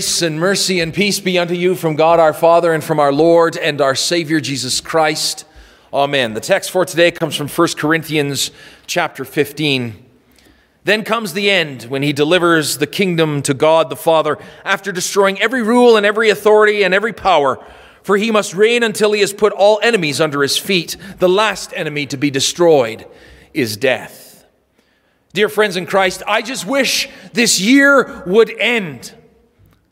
Grace and mercy and peace be unto you from God our Father and from our Lord and our Savior Jesus Christ. Amen. The text for today comes from 1 Corinthians chapter 15. Then comes the end when he delivers the kingdom to God the Father after destroying every rule and every authority and every power. For he must reign until he has put all enemies under his feet. The last enemy to be destroyed is death. Dear friends in Christ, I just wish this year would end.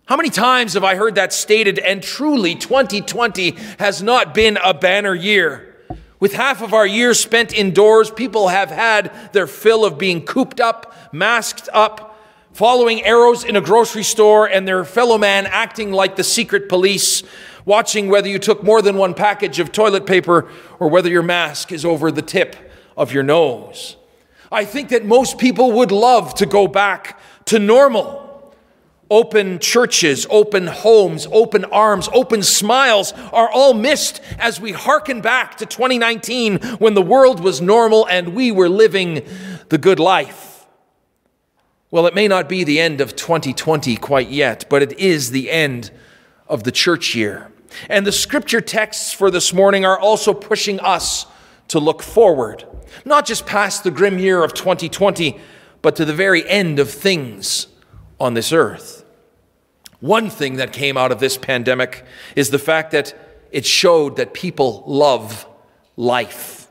How many times have I heard that stated? And truly, 2020 has not been a banner year. With half of our year spent indoors, people have had their fill of being cooped up, masked up, following arrows in a grocery store, and their fellow man acting like the secret police, watching whether you took more than one package of toilet paper or whether your mask is over the tip of your nose. I think that most people would love to go back to normal. Open churches, open homes, open arms, open smiles are all missed as we hearken back to 2019 when the world was normal and we were living the good life. Well, it may not be the end of 2020 quite yet, but it is the end of the church year. And the scripture texts for this morning are also pushing us to look forward, not just past the grim year of 2020, but to the very end of things on this earth. One thing that came out of this pandemic is the fact that it showed that people love life.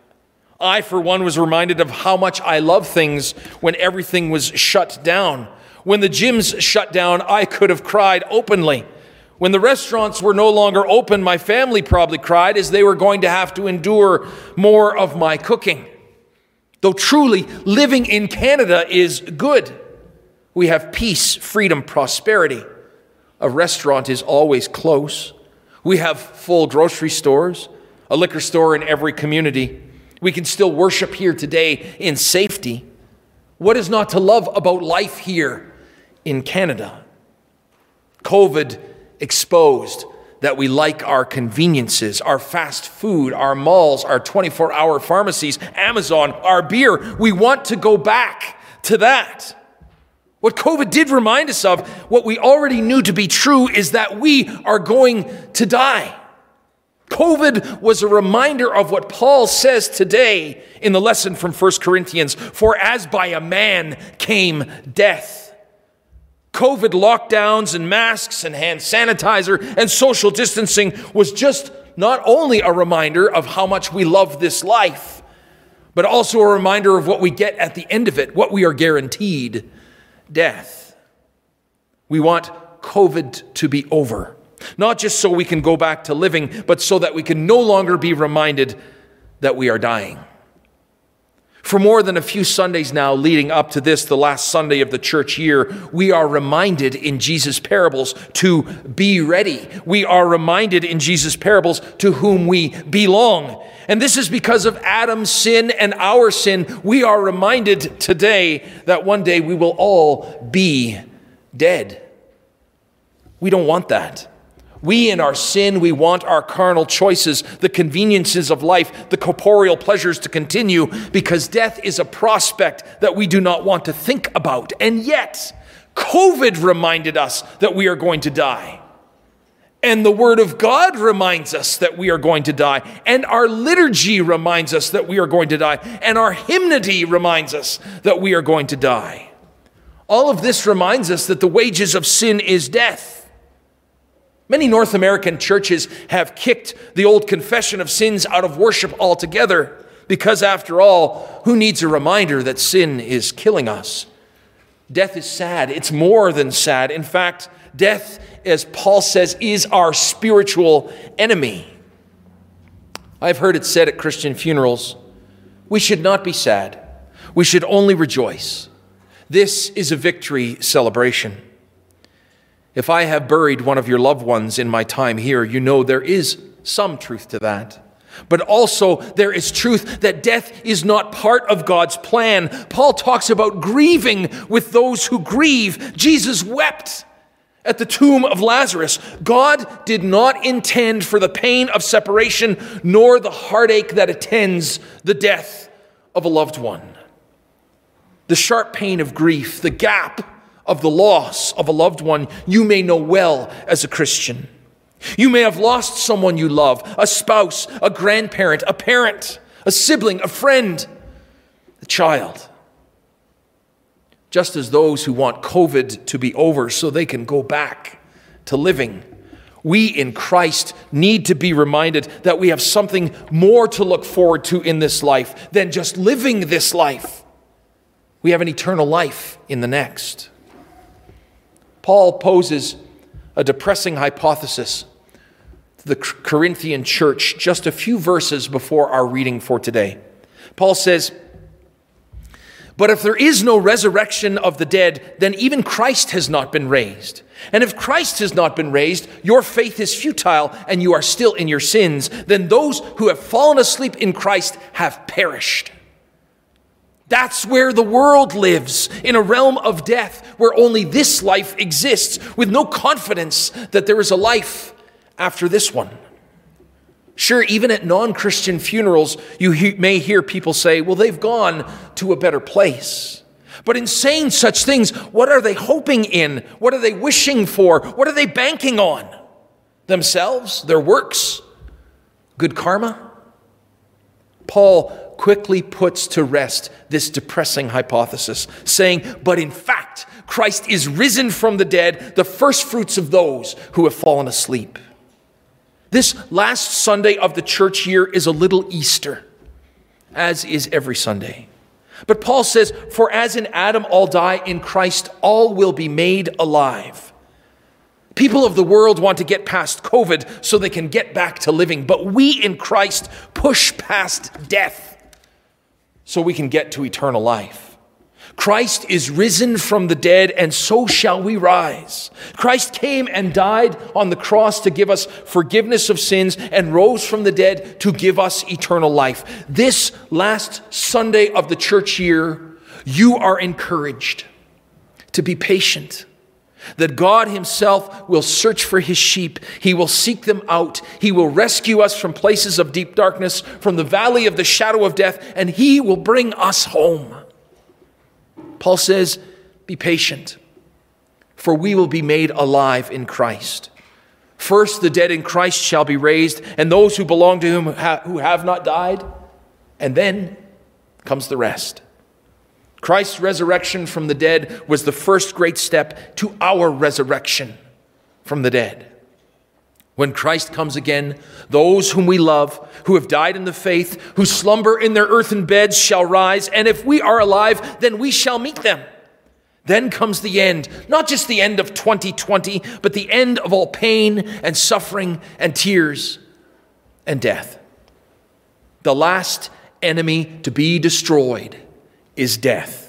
I, for one, was reminded of how much I love things when everything was shut down. When the gyms shut down, I could have cried openly. When the restaurants were no longer open, my family probably cried as they were going to have to endure more of my cooking. Though truly, living in Canada is good. We have peace, freedom, prosperity. A restaurant is always close. We have full grocery stores, a liquor store in every community. We can still worship here today in safety. What is not to love about life here in Canada? COVID exposed that we like our conveniences, our fast food, our malls, our 24 hour pharmacies, Amazon, our beer. We want to go back to that. What COVID did remind us of, what we already knew to be true, is that we are going to die. COVID was a reminder of what Paul says today in the lesson from 1 Corinthians For as by a man came death. COVID lockdowns and masks and hand sanitizer and social distancing was just not only a reminder of how much we love this life, but also a reminder of what we get at the end of it, what we are guaranteed death. We want COVID to be over, not just so we can go back to living, but so that we can no longer be reminded that we are dying. For more than a few Sundays now, leading up to this, the last Sunday of the church year, we are reminded in Jesus' parables to be ready. We are reminded in Jesus' parables to whom we belong. And this is because of Adam's sin and our sin. We are reminded today that one day we will all be dead. We don't want that. We, in our sin, we want our carnal choices, the conveniences of life, the corporeal pleasures to continue because death is a prospect that we do not want to think about. And yet, COVID reminded us that we are going to die. And the Word of God reminds us that we are going to die. And our liturgy reminds us that we are going to die. And our hymnody reminds us that we are going to die. All of this reminds us that the wages of sin is death. Many North American churches have kicked the old confession of sins out of worship altogether because, after all, who needs a reminder that sin is killing us? Death is sad. It's more than sad. In fact, death, as Paul says, is our spiritual enemy. I've heard it said at Christian funerals we should not be sad, we should only rejoice. This is a victory celebration. If I have buried one of your loved ones in my time here, you know there is some truth to that. But also, there is truth that death is not part of God's plan. Paul talks about grieving with those who grieve. Jesus wept at the tomb of Lazarus. God did not intend for the pain of separation nor the heartache that attends the death of a loved one. The sharp pain of grief, the gap of the loss of a loved one you may know well as a Christian. You may have lost someone you love a spouse, a grandparent, a parent, a sibling, a friend, a child. Just as those who want COVID to be over so they can go back to living, we in Christ need to be reminded that we have something more to look forward to in this life than just living this life. We have an eternal life in the next. Paul poses a depressing hypothesis to the Corinthian church just a few verses before our reading for today. Paul says, But if there is no resurrection of the dead, then even Christ has not been raised. And if Christ has not been raised, your faith is futile and you are still in your sins. Then those who have fallen asleep in Christ have perished. That's where the world lives, in a realm of death where only this life exists, with no confidence that there is a life after this one. Sure, even at non Christian funerals, you he- may hear people say, well, they've gone to a better place. But in saying such things, what are they hoping in? What are they wishing for? What are they banking on? Themselves? Their works? Good karma? Paul quickly puts to rest this depressing hypothesis, saying, But in fact, Christ is risen from the dead, the first fruits of those who have fallen asleep. This last Sunday of the church year is a little Easter, as is every Sunday. But Paul says, For as in Adam all die, in Christ all will be made alive. People of the world want to get past COVID so they can get back to living, but we in Christ push past death so we can get to eternal life. Christ is risen from the dead, and so shall we rise. Christ came and died on the cross to give us forgiveness of sins and rose from the dead to give us eternal life. This last Sunday of the church year, you are encouraged to be patient that God Himself will search for His sheep. He will seek them out. He will rescue us from places of deep darkness, from the valley of the shadow of death, and He will bring us home. Paul says, Be patient, for we will be made alive in Christ. First, the dead in Christ shall be raised, and those who belong to Him who have not died, and then comes the rest. Christ's resurrection from the dead was the first great step to our resurrection from the dead. When Christ comes again, those whom we love, who have died in the faith, who slumber in their earthen beds, shall rise, and if we are alive, then we shall meet them. Then comes the end, not just the end of 2020, but the end of all pain and suffering and tears and death. The last enemy to be destroyed is death.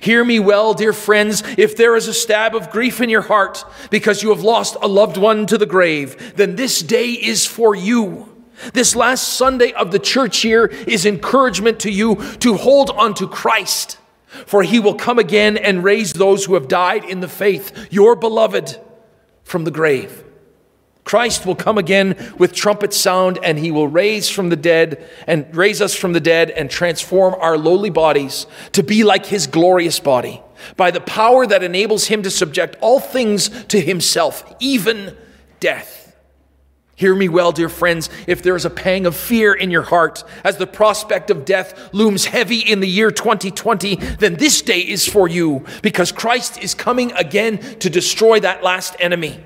Hear me well, dear friends, if there is a stab of grief in your heart because you have lost a loved one to the grave, then this day is for you. This last Sunday of the church year is encouragement to you to hold on to Christ, for he will come again and raise those who have died in the faith, your beloved, from the grave. Christ will come again with trumpet sound and he will raise from the dead and raise us from the dead and transform our lowly bodies to be like his glorious body by the power that enables him to subject all things to himself, even death. Hear me well, dear friends, if there is a pang of fear in your heart as the prospect of death looms heavy in the year 2020, then this day is for you because Christ is coming again to destroy that last enemy,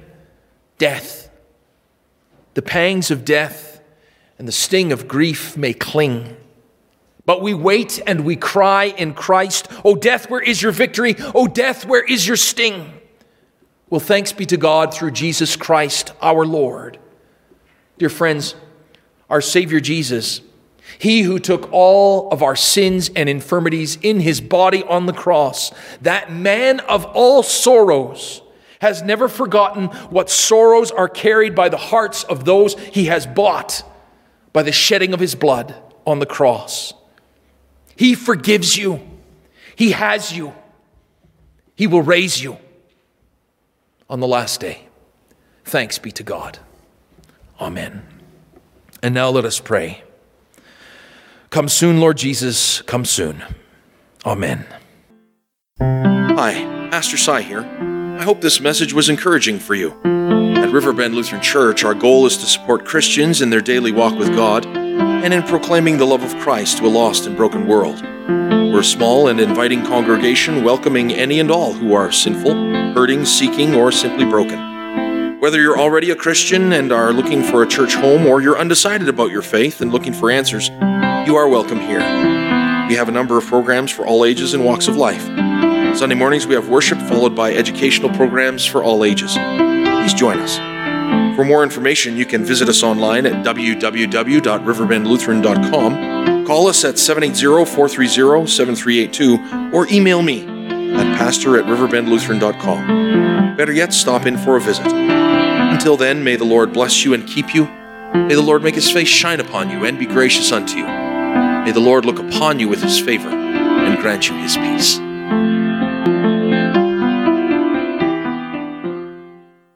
death. The pangs of death and the sting of grief may cling. But we wait and we cry in Christ, O death, where is your victory? O death, where is your sting? Well, thanks be to God through Jesus Christ our Lord. Dear friends, our Savior Jesus, he who took all of our sins and infirmities in his body on the cross, that man of all sorrows, has never forgotten what sorrows are carried by the hearts of those he has bought by the shedding of his blood on the cross. He forgives you, he has you, he will raise you on the last day. Thanks be to God. Amen. And now let us pray. Come soon, Lord Jesus, come soon. Amen. Hi. Pastor Cy here. I hope this message was encouraging for you. At Riverbend Lutheran Church, our goal is to support Christians in their daily walk with God and in proclaiming the love of Christ to a lost and broken world. We're a small and inviting congregation welcoming any and all who are sinful, hurting, seeking, or simply broken. Whether you're already a Christian and are looking for a church home, or you're undecided about your faith and looking for answers, you are welcome here. We have a number of programs for all ages and walks of life. Sunday mornings we have worship followed by educational programs for all ages. Please join us. For more information, you can visit us online at www.riverbendlutheran.com, call us at 780-430-7382, or email me at pastor at riverbendlutheran.com. Better yet, stop in for a visit. Until then, may the Lord bless you and keep you. May the Lord make his face shine upon you and be gracious unto you. May the Lord look upon you with his favor and grant you his peace.